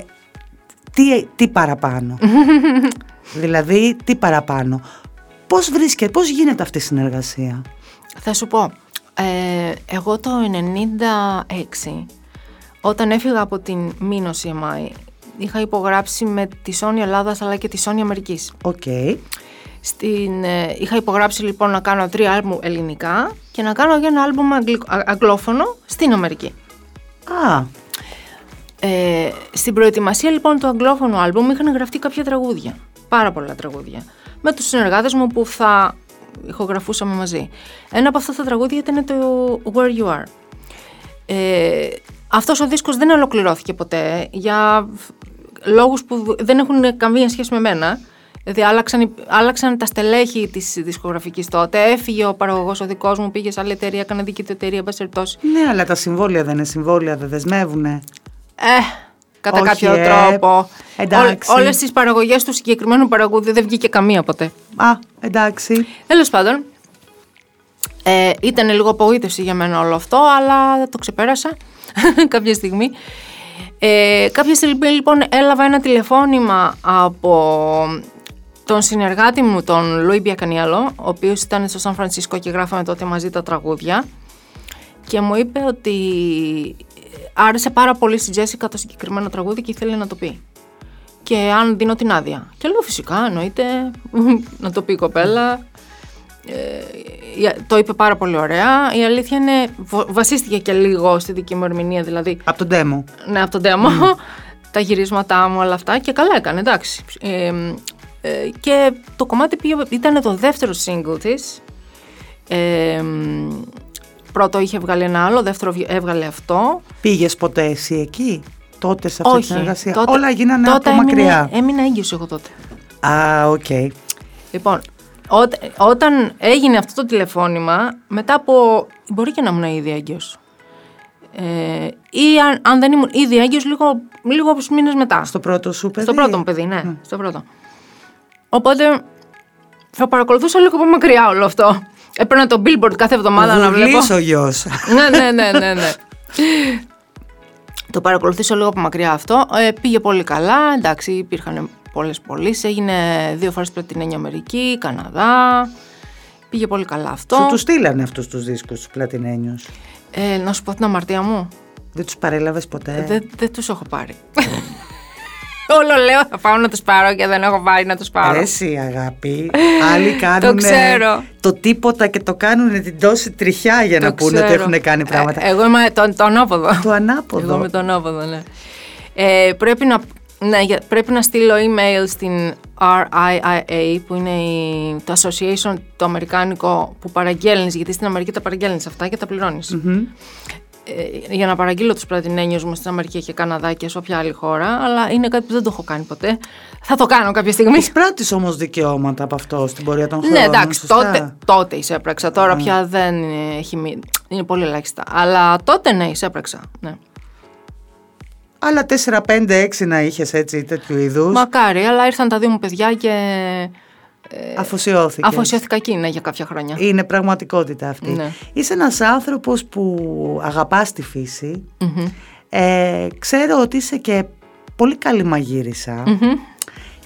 τι, τι παραπάνω. <laughs> δηλαδή, τι παραπάνω. Πώς βρίσκεται, πώς γίνεται αυτή η συνεργασία; Θα σου πω, ε, εγώ το 96 όταν έφυγα από την Minos EMI είχα υπογράψει με τη Sony Ελλάδας αλλά και τη Sony Αμερικής. Οκ. Στην, ε, είχα υπογράψει λοιπόν να κάνω τρία άλμπουμ ελληνικά και να κάνω και ένα άλμπουμ αγγλ- α- αγγλόφωνο στην Αμερική. Α, Ε, στην προετοιμασία λοιπόν του αγγλόφωνου άλμπουμ είχαν γραφτεί κάποια τραγούδια. Πάρα πολλά τραγούδια. Με τους συνεργάτες μου που θα ηχογραφούσαμε μαζί. Ένα από αυτά τα τραγούδια ήταν το Where You Are. Ε, αυτός ο δίσκος δεν ολοκληρώθηκε ποτέ για λόγους που δεν έχουν καμία σχέση με μένα. Δηλαδή άλλαξαν, οι- άλλαξαν τα στελέχη της δισκογραφικής τότε. Έφυγε ο παραγωγός ο δικός μου, πήγε σε άλλη εταιρεία, έκανε δική του εταιρεία, εν πάση περιπτώσει. ναι, αλλά τα συμβόλαια δεν είναι συμβόλαια, δεν δεσμεύουνε. Ε, κατά Όχι, κάποιο ε, τρόπο. εντάξει. Όλ, όλες τις παραγωγές του συγκεκριμένου παραγωγού δεν βγήκε καμία ποτέ. Α, εντάξει. Τέλος πάντων, ε, ήταν λίγο απογοήτευση για μένα όλο αυτό, αλλά το ξεπέρασα <laughs> κάποια στιγμή. Ε, κάποια στιγμή λοιπόν έλαβα ένα τηλεφώνημα από τον συνεργάτη μου, τον Λουί Μπιακανιέλο, ο οποίος ήταν στο Σαν Φρανσίσκο και γράφαμε τότε μαζί τα τραγούδια και μου είπε ότι άρεσε πάρα πολύ στην Τζέσικα το συγκεκριμένο τραγούδι και ήθελε να το πει. Και αν δίνω την άδεια. Και λέω φυσικά, εννοείται, να το πει η κοπέλα. Ε, το είπε πάρα πολύ ωραία. Η αλήθεια είναι, βο- βασίστηκε και λίγο στη δική μου ερμηνεία, δηλαδή Από τον demo. ναι, από τον demo, τα γυρίσματά μου, όλα αυτά και καλά έκανε, εντάξει. Ε, ε, και το κομμάτι πήγε, ήταν το δεύτερο single της. Ε, πρώτο είχε βγάλει ένα άλλο, δεύτερο βγ- έβγαλε αυτό. Πήγες ποτέ εσύ εκεί, τότε σε αυτή τη Όχι. συνεργασία; τότε- Όλα γίνανε τότε από έμεινε- μακριά. Έμεινα έγκυος εγώ τότε. Α, οκ. Λοιπόν, ότε- όταν έγινε αυτό το τηλεφώνημα, μετά από. μπορεί και να ήμουν ήδη έγκυος. Ε, ή αν, αν δεν ήμουν ήδη έγκυος, λίγο, λίγο από μήνες μετά. Στο πρώτο σου παιδί; Στο πρώτο μου παιδί, ναι, στο πρώτο. Οπότε θα παρακολουθούσα λίγο από μακριά όλο αυτό. Έπαιρνα το billboard κάθε εβδομάδα να βλέπω. Γουρλής ο γιος. ναι, ναι, ναι, ναι, ναι. το παρακολουθήσω λίγο από μακριά αυτό. Ε, πήγε πολύ καλά, εντάξει, υπήρχαν πολλές πωλήσεις. Έγινε δύο φορές πλατινένια Αμερική, Καναδά. Πήγε πολύ καλά αυτό. Σου τους στείλανε αυτούς τους δίσκους, τους πλατινένιους. Ε, να σου πω την αμαρτία μου. Δεν τους παρέλαβες ποτέ; Δεν, δεν τους έχω πάρει. Όλο λέω θα πάω να τους πάρω και δεν έχω πάρει να τους πάρω. Εσύ αγάπη. Άλλοι <laughs> κάνουν ξέρω. το τίποτα και το κάνουν την τόση τριχιά για να Το πούνε ότι ξέρω. έχουν κάνει πράγματα. Ε, εγώ είμαι το, το ανάποδο. το ανάποδο. Εγώ είμαι το ανάποδο, ναι. Ε, πρέπει, να, ναι, για- πρέπει να στείλω email στην RIIA που είναι η, το association το αμερικάνικο που παραγγέλνεις γιατί στην Αμερική τα παραγγέλνεις αυτά και τα πληρώνεις. Ε, για να παραγγείλω τους πλατινένιους μου στην Αμερική και Καναδά και σε όποια άλλη χώρα αλλά είναι κάτι που δεν το έχω κάνει ποτέ. Θα το κάνω κάποια στιγμή. Εισπράττεις όμως δικαιώματα από αυτό στην πορεία των χρόνων. Ναι, εντάξει, σωστά; τότε, τότε εισέπραξα. Τώρα πια δεν είναι, έχει μείνει. Είναι πολύ ελάχιστα. Αλλά τότε ναι, εισέπραξα. Ναι. Άλλα 4, 5, 6 να είχες έτσι τέτοιου είδους. Μακάρι, αλλά ήρθαν τα δύο μου παιδιά και Αφοσιώθηκες. αφοσιώθηκα εκεί ναι, για κάποια χρόνια. Είναι πραγματικότητα αυτή. Ναι. Είσαι ένας άνθρωπος που αγαπάς τη φυση Ε, ξέρω ότι είσαι και πολύ καλή μαγείρισα.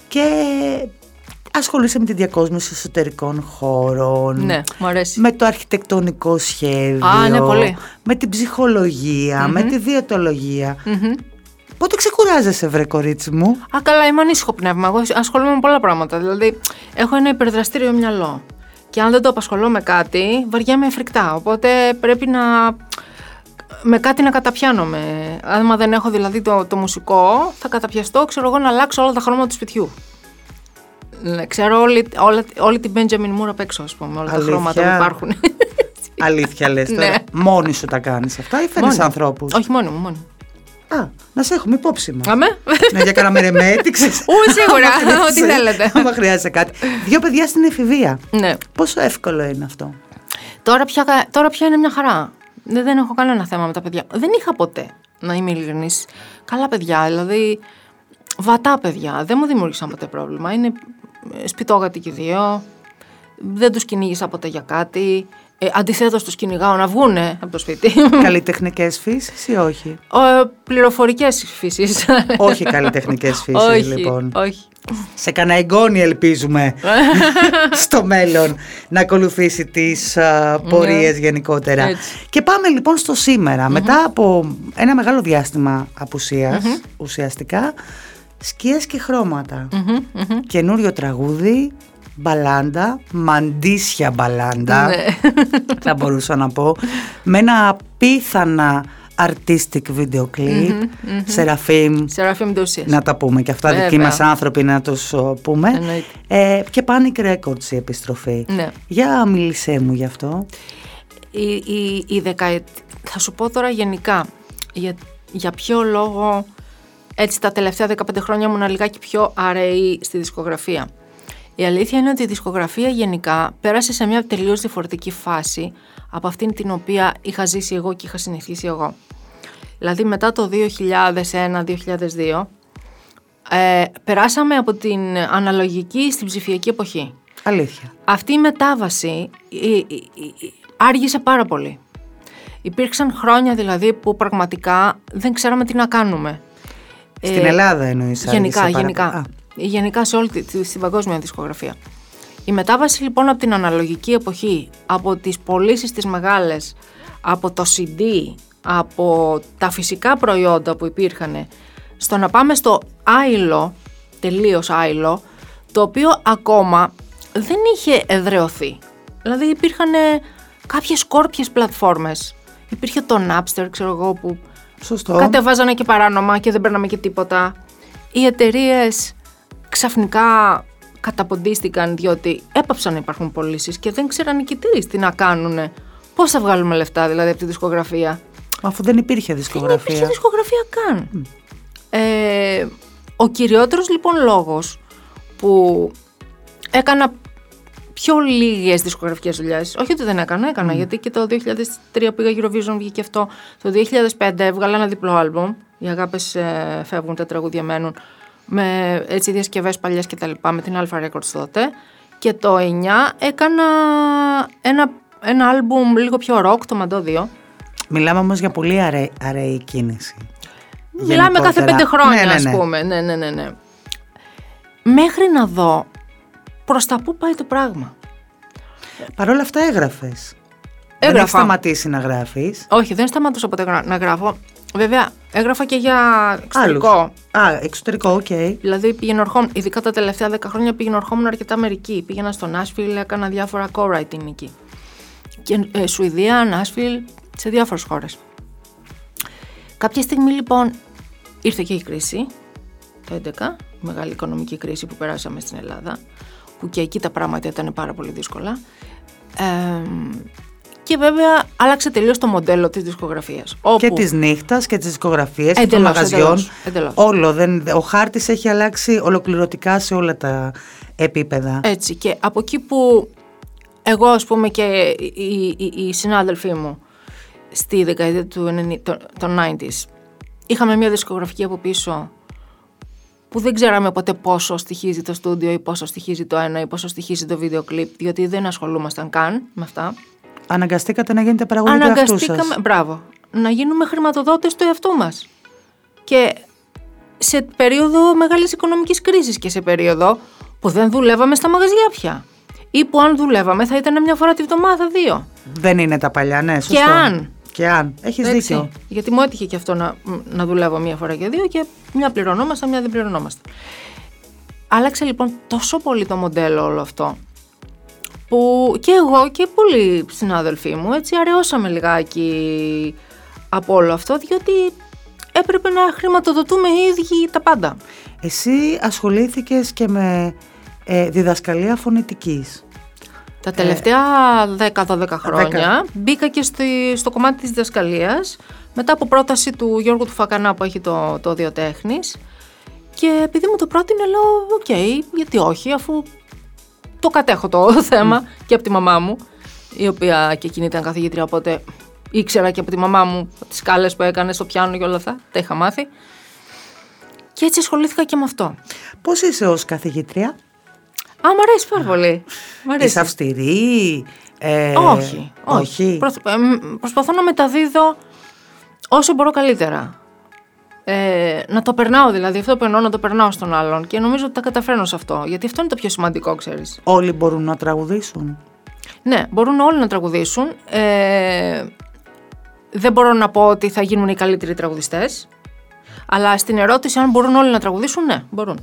Και ασχολείσαι με τη διακόσμηση εσωτερικών χώρων. Ναι, μου αρέσει. Με το αρχιτεκτονικό σχέδιο. Α, ναι, πολύ. Με την ψυχολογία, με τη διαιτολογία. Πότε ξεκουράζεσαι βρε κορίτσι μου; Α, καλά, είμαι ανήσυχο πνεύμα. Εγώ ασχολούμαι με πολλά πράγματα. Δηλαδή, έχω ένα υπερδραστήριο μυαλό. Και αν δεν το απασχολώ με κάτι, βαριέμαι φρικτά. Οπότε πρέπει να. με κάτι να καταπιάνομαι. Άμα δεν έχω δηλαδή το, το μουσικό, θα καταπιαστώ, ξέρω εγώ, να αλλάξω όλα τα χρώματα του σπιτιού. Ναι, ξέρω όλη, όλα, όλη την Benjamin Moore απ' έξω, ας πούμε, όλα Αλήθεια; τα χρώματα που υπάρχουν. Αλήθεια λες <laughs> τώρα. Ναι. Μόνη σου τα κάνεις αυτά ή φέρνεις Μόνη. ανθρώπους; Όχι, μόνη μου, μόνη. Μου. Α, να σε έχουμε υπόψη μας. Αμέ. Ναι, για κανένα μερεμέτη, ξέρεις. Ού, σίγουρα, Άμα χρειάζεσαι- ό,τι θέλετε. Άμα χρειάζεται κάτι. Δύο παιδιά στην εφηβεία. ναι. Πόσο εύκολο είναι αυτό; Τώρα πια, τώρα πια είναι μια χαρά. Δεν, δεν έχω κανένα θέμα με τα παιδιά. Δεν είχα ποτέ. να είμαι ειλικρινής. Καλά παιδιά, δηλαδή βατά παιδιά, δεν μου δημιούργησαν ποτέ πρόβλημα. Είναι ε, σπιτόγατοι και οι δύο, δεν τους κυνήγησα ποτέ για κάτι. Ε, Αντιθέτως, τους κυνηγάω να βγούνε από το σπίτι. <laughs> Καλλιτεχνικές φύσεις ή όχι; Πληροφορικές φύσεις. <laughs> όχι καλλιτεχνικές φύσεις, όχι, λοιπόν. Όχι. Σε κανένα εγγόνι ελπίζουμε <laughs> στο μέλλον να ακολουθήσει τις uh, πορείες γενικότερα. Έτσι. Και πάμε λοιπόν στο σημερα Μετά από ένα μεγάλο διάστημα απουσίας, ουσιαστικά, σκιές και χρώματα. Καινούριο τραγούδι, μπαλάντα, μαντίσια μπαλάντα, Ναι. θα μπορούσα να πω, με ένα απίθανα artistic video clip, Σεραφείμ, Σεράφιμ Ντούσια. να τα πούμε και αυτά δικοί Βέβαια. μας άνθρωποι να τους ο, πούμε. Εννοείται. Ε, και Panic Records η επιστροφή. Ναι. Για μίλησέ μου γι' αυτό. Η, η, η δεκαετ... Θα σου πω τώρα γενικά για, για ποιο λόγο έτσι τα τελευταία 15 χρόνια ήμουν λιγάκι πιο αραιή στη δισκογραφία. Η αλήθεια είναι ότι η δισκογραφία γενικά πέρασε σε μια τελείως διαφορετική φάση από αυτήν την οποία είχα ζήσει εγώ και είχα συνηθίσει εγώ. Δηλαδή μετά το 2001-2002 ε, περάσαμε από την αναλογική στην ψηφιακή εποχή. Αλήθεια. Αυτή η μετάβαση ε, ε, ε, ε, άργησε πάρα πολύ. Υπήρξαν χρόνια δηλαδή που πραγματικά δεν ξέραμε τι να κάνουμε. Στην Ε, Ελλάδα εννοείς. Γενικά, άργησε πάρα γενικά. πολύ. Α, Γενικά σε όλη τη, τη- στην παγκόσμια δισκογραφία. Η μετάβαση λοιπόν από την αναλογική εποχή, από τις πωλήσεις τις μεγάλες, από το CD, από τα φυσικά προϊόντα που υπήρχαν, στο να πάμε στο άϊλο, τελείως άϊλο, το οποίο ακόμα δεν είχε εδρεωθεί. Δηλαδή υπήρχαν κάποιες σκόρπιες πλατφόρμες. Υπήρχε το Napster, ξέρω εγώ, που Σωστό. κατεβάζανε και παράνομα και δεν παίρναμε και τίποτα. Οι εταιρείες ξαφνικά καταποντίστηκαν διότι έπαψαν να υπάρχουν πωλήσεις και δεν ξέραν οι κοιτήρες τι να κάνουν. Πώς θα βγάλουμε λεφτά δηλαδή από τη δισκογραφία; Αφού δεν υπήρχε Δεν δισκογραφία. υπήρχε δισκογραφία καν. Ε, ο κυριότερος λοιπόν λόγος που έκανα πιο λίγες δισκογραφικές δουλειές, όχι ότι δεν έκανα, έκανα γιατί και το 2003 πήγα Eurovision, βγήκε αυτό. Το 2005 έβγαλα ένα διπλό άλμπουμ, οι αγάπες ε, φεύγουν, τα τραγούδια μένουν, με έτσι διασκευές παλιές και τα λοιπά, με την Alpha Records τότε. Και το 9 έκανα ένα, ένα άλμπουμ λίγο πιο rock, το Μαντό 2, Μιλάμε όμως για πολύ αραιή, αραιή κίνηση. Μιλάμε κάθε Γενικότερα. πέντε χρόνια, Ναι, ναι, ας ναι. πούμε. Ναι, ναι, ναι, ναι. Μέχρι να δω προς τα πού πάει το πράγμα. Παρ' όλα αυτά έγραφες. Δεν Έγραφα. έχεις σταματήσει να γράφεις. Όχι, δεν σταματούσα ποτέ γρα- να γράφω. Βέβαια, έγραφα και για εξωτερικό. Άλλους. Α, εξωτερικό, οκ. Δηλαδή πηγαινοερχόμουν, ειδικά τα τελευταία 10 χρόνια πηγαινοερχόμουν αρκετά Αμερική. Πήγαινα στο Nashville, έκανα διάφορα co-writing εκεί. Και ε, Σουηδία, Nashville, σε διάφορες χώρες. Κάποια στιγμή λοιπόν ήρθε και η κρίση, το 2011, η μεγάλη οικονομική κρίση που περάσαμε στην Ελλάδα, που και εκεί τα πράγματα ήταν πάρα πολύ δύσκολα. Ε, και βέβαια άλλαξε τελείως το μοντέλο της δισκογραφίας. Όπου... Και της νύχτας και τις δισκογραφίες και των Εντελώς, μαγαζιών. εντελώς, εντελώς. Όλο. Δεν, ο χάρτης έχει αλλάξει ολοκληρωτικά σε όλα τα επίπεδα. Έτσι και από εκεί που εγώ ας πούμε και οι, οι, οι συνάδελφοί μου στη δεκαετία του 90, των- των 90s είχαμε μια δισκογραφική από πίσω που δεν ξέραμε ποτέ πόσο στοιχίζει το στούντιο ή πόσο στοιχίζει το ένα ή πόσο στοιχίζει το βίντεο κλιπ διότι δεν ασχολούμασταν καν με αυτά. Αναγκαστήκατε να γίνετε παραγωγή του εαυτού σας. Αναγκαστήκαμε, μπράβο, να γίνουμε χρηματοδότες του εαυτού μας. Και σε περίοδο μεγάλης οικονομικής κρίσης και σε περίοδο που δεν δουλεύαμε στα μαγαζιά πια. Ή που αν δουλεύαμε θα ήταν μια φορά τη βδομάδα, δύο. Δεν είναι τα παλιά, ναι, σωστό. Και αν. Και αν. Έχεις Έτσι. δίκιο. Γιατί μου έτυχε και αυτό να, να δουλεύω μία φορά και δύο και μια πληρωνόμασταν, μια δεν πληρωνόμασταν. Άλλαξε λοιπόν τόσο πολύ το μοντέλο όλο αυτό που και εγώ και πολλοί συνάδελφοί μου έτσι αραιώσαμε λιγάκι από όλο αυτό διότι έπρεπε να χρηματοδοτούμε οι ίδιοι τα πάντα. Εσύ ασχολήθηκες και με ε, διδασκαλία φωνητικής. Τα τελευταία 10-12 χρόνια μπήκα και στη- στο κομμάτι της διδασκαλίας μετά από πρόταση του Γιώργου του Φακανά που έχει το, το Διοτέχνης και επειδή μου το πρότεινε λέω οκ, γιατί όχι αφού το κατέχω το <laughs> θέμα και από τη μαμά μου η οποία και εκείνη ήταν καθηγήτρια οπότε ήξερα και από τη μαμά μου τις σκάλες που έκανε στο πιάνο και όλα αυτά, τα είχα μάθει. Και έτσι ασχολήθηκα και με αυτό. Πώς είσαι ως καθηγήτρια; Α, μου αρέσει πάρα πολύ. Μ' αρέσει. Είσαι αυστηρή; ε, όχι, όχι. Προσπ- ε, μ, προσπαθώ να μεταδίδω όσο μπορώ καλύτερα. Ε, να το περνάω δηλαδή, αυτό που εννοώ να το περνάω στον άλλον και νομίζω ότι τα καταφέρνω σε αυτό. Γιατί αυτό είναι το πιο σημαντικό, ξέρεις. Όλοι μπορούν να τραγουδήσουν. Ναι, μπορούν όλοι να τραγουδήσουν. Ε, δεν μπορώ να πω ότι θα γίνουν οι καλύτεροι τραγουδιστές. Αλλά στην ερώτηση αν μπορούν όλοι να τραγουδήσουν, ναι, μπορούν.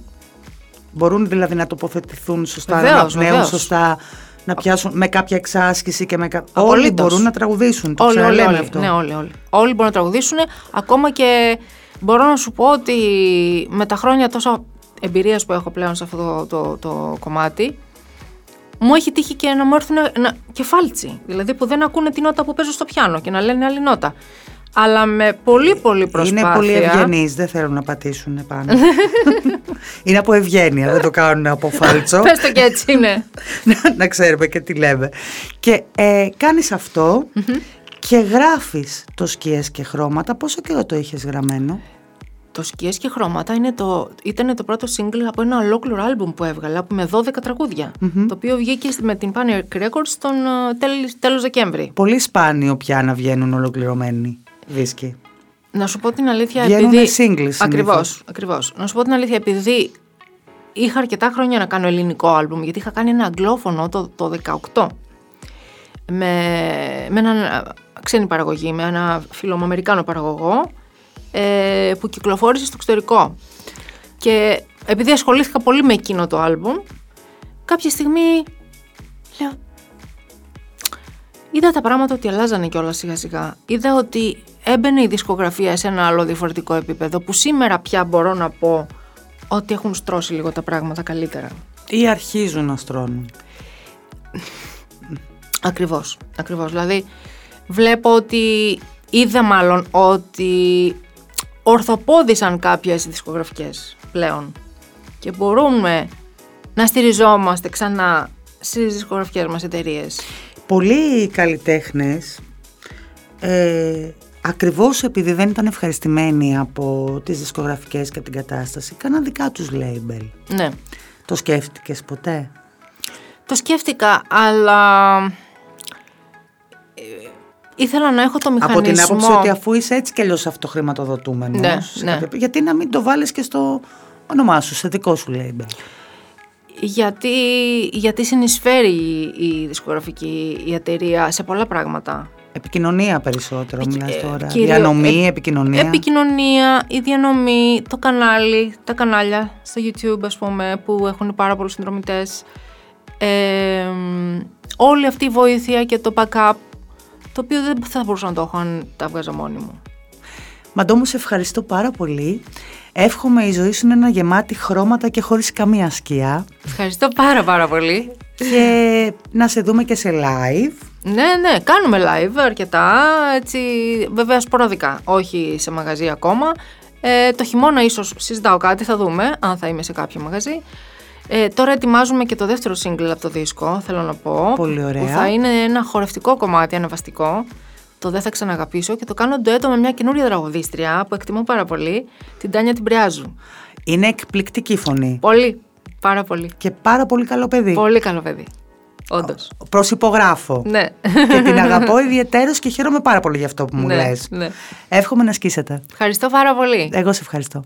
Μπορούν δηλαδή να τοποθετηθούν σωστά, να Βεβαίως, αναπνέουν βεβαίως. σωστά, να πιάσουν με κάποια εξάσκηση και με κα... Όλοι Απολύτως. μπορούν να τραγουδήσουν. Το Όλοι, όλοι, ξαναλέμε όλοι. αυτό. Ναι, όλοι, όλοι. Όλοι μπορούν να τραγουδήσουν. Ακόμα και μπορώ να σου πω ότι με τα χρόνια τόσο εμπειρίας που έχω πλέον σε αυτό το, το, το κομμάτι, μου έχει τύχει και να μου έρθουν να, και φάλτσι. Δηλαδή που δεν ακούνε την νότα που παίζω στο πιάνο και να λένε άλλη νότα. Αλλά με πολύ πολύ προσπάθεια. Είναι πολύ ευγενείς, δεν θέλουν να πατήσουν πάνω. <laughs> είναι από ευγένεια, δεν το κάνουν από φάλτσο. Πες το και έτσι, ναι. <laughs> να- να ξέρουμε και τι λέμε. Και ε, κάνεις αυτό και γράφεις το σκιές και χρώματα. Πόσο καιρό το είχες γραμμένο; Το σκιές και χρώματα είναι το, ήταν το πρώτο single από ένα ολόκληρο άλμπουμ που έβγαλα με 12 τραγουδια Το οποίο βγήκε με την Panic Records τον ε, τέλος, τέλος Δεκέμβρη. Πολύ σπάνιο πια να βγαίνουν ολοκληρωμένοι δίσκοι. Να σου πω την αλήθεια, Βγαίνουνε επειδή. singles συνήθως. Ακριβώς, ακριβώς. Να σου πω την αλήθεια, επειδή είχα αρκετά χρόνια να κάνω ελληνικό άλμπουμ, γιατί είχα κάνει ένα αγγλόφωνο το, το 18 με, με έναν α, ξένη παραγωγή, με ένα φίλο μου Αμερικάνο παραγωγό ε, που κυκλοφόρησε στο εξωτερικό. Και επειδή ασχολήθηκα πολύ με εκείνο το άλμπουμ, κάποια στιγμή λέω Είδα τα πράγματα ότι αλλάζανε κιόλας σιγά σιγά. Είδα ότι έμπαινε η δισκογραφία σε ένα άλλο διαφορετικό επίπεδο που σήμερα πια μπορώ να πω ότι έχουν στρώσει λίγο τα πράγματα καλύτερα. Ή αρχίζουν να στρώνουν. Ακριβώς, ακριβώς. Δηλαδή βλέπω ότι είδα μάλλον ότι ορθοπόδησαν κάποιες δισκογραφικές πλέον και μπορούμε να στηριζόμαστε ξανά στις δισκογραφικές μας εταιρείες. Πολλοί καλλιτέχνες ε, ακριβώς επειδή δεν ήταν ευχαριστημένοι από τις δισκογραφικές και την κατάσταση κάναν δικά τους label. Ναι. Το σκέφτηκες ποτέ; Το σκέφτηκα, αλλά ε, ήθελα να έχω το μηχανισμό. Από την άποψη ότι αφού είσαι έτσι κι αλλιώς αυτοχρηματοδοτούμενος, Ναι, σε ναι. κάποιο- γιατί να μην το βάλεις και στο όνομά σου, σε δικό σου label. Γιατί, γιατί συνεισφέρει η, η δισκογραφική η εταιρεία σε πολλά πράγματα. Επικοινωνία περισσότερο, μιλάς Ε, τώρα. κύριο- Διανομή, ε, επικοινωνία. Επικοινωνία, η διανομή, το κανάλι, τα κανάλια στο YouTube ας πούμε που έχουν πάρα πολλούς συνδρομητές. Ε, μ, όλη αυτή η βοήθεια και το backup το οποίο δεν θα μπορούσα να το έχω αν τα βγάζα μόνη μου. Μαντώ σε ευχαριστώ πάρα πολύ. Εύχομαι η ζωή σου να είναι γεμάτη χρώματα και χωρίς καμία σκιά. Ευχαριστώ πάρα πάρα πολύ. και να σε δούμε και σε live. Ναι, ναι, κάνουμε live αρκετά, έτσι, βέβαια σποραδικά, όχι σε μαγαζί ακόμα. Ε, το χειμώνα ίσως συζητάω κάτι, θα δούμε αν θα είμαι σε κάποιο μαγαζί. Ε, τώρα ετοιμάζουμε και το δεύτερο single από το δίσκο, θέλω να πω. Πολύ ωραία. Που θα είναι ένα χορευτικό κομμάτι, ανεβαστικό. Το δεν θα ξαναγαπήσω και το κάνω ντουέτο με μια καινούρια τραγουδίστρια που εκτιμώ πάρα πολύ, την Τάνια την Πριάζου. Είναι εκπληκτική φωνή Πολύ, πάρα πολύ. και πάρα πολύ καλό παιδί. Πολύ καλό παιδί. Όντως. Προσυπογράφω. Ναι. και την αγαπώ ιδιαίτερως και χαίρομαι πάρα πολύ για αυτό που μου Ναι, λες. ναι. Εύχομαι να σκίσετε. Ευχαριστώ πάρα πολύ. Εγώ σε ευχαριστώ.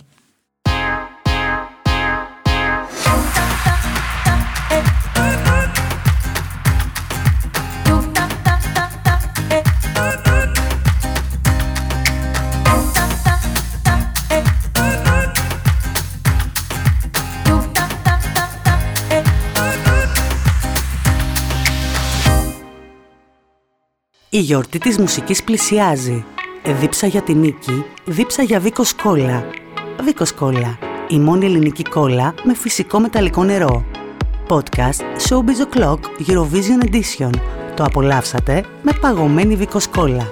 Η γιορτή της μουσικής πλησιάζει. Δίψα για την νίκη, δίψα για Βίκο Κόλλα. Βίκο Κόλλα, η μόνη ελληνική κόλλα με φυσικό μεταλλικό νερό. Podcast Showbiz O'Clock Eurovision Edition. Το απολαύσατε με παγωμένη Βίκο Κόλλα.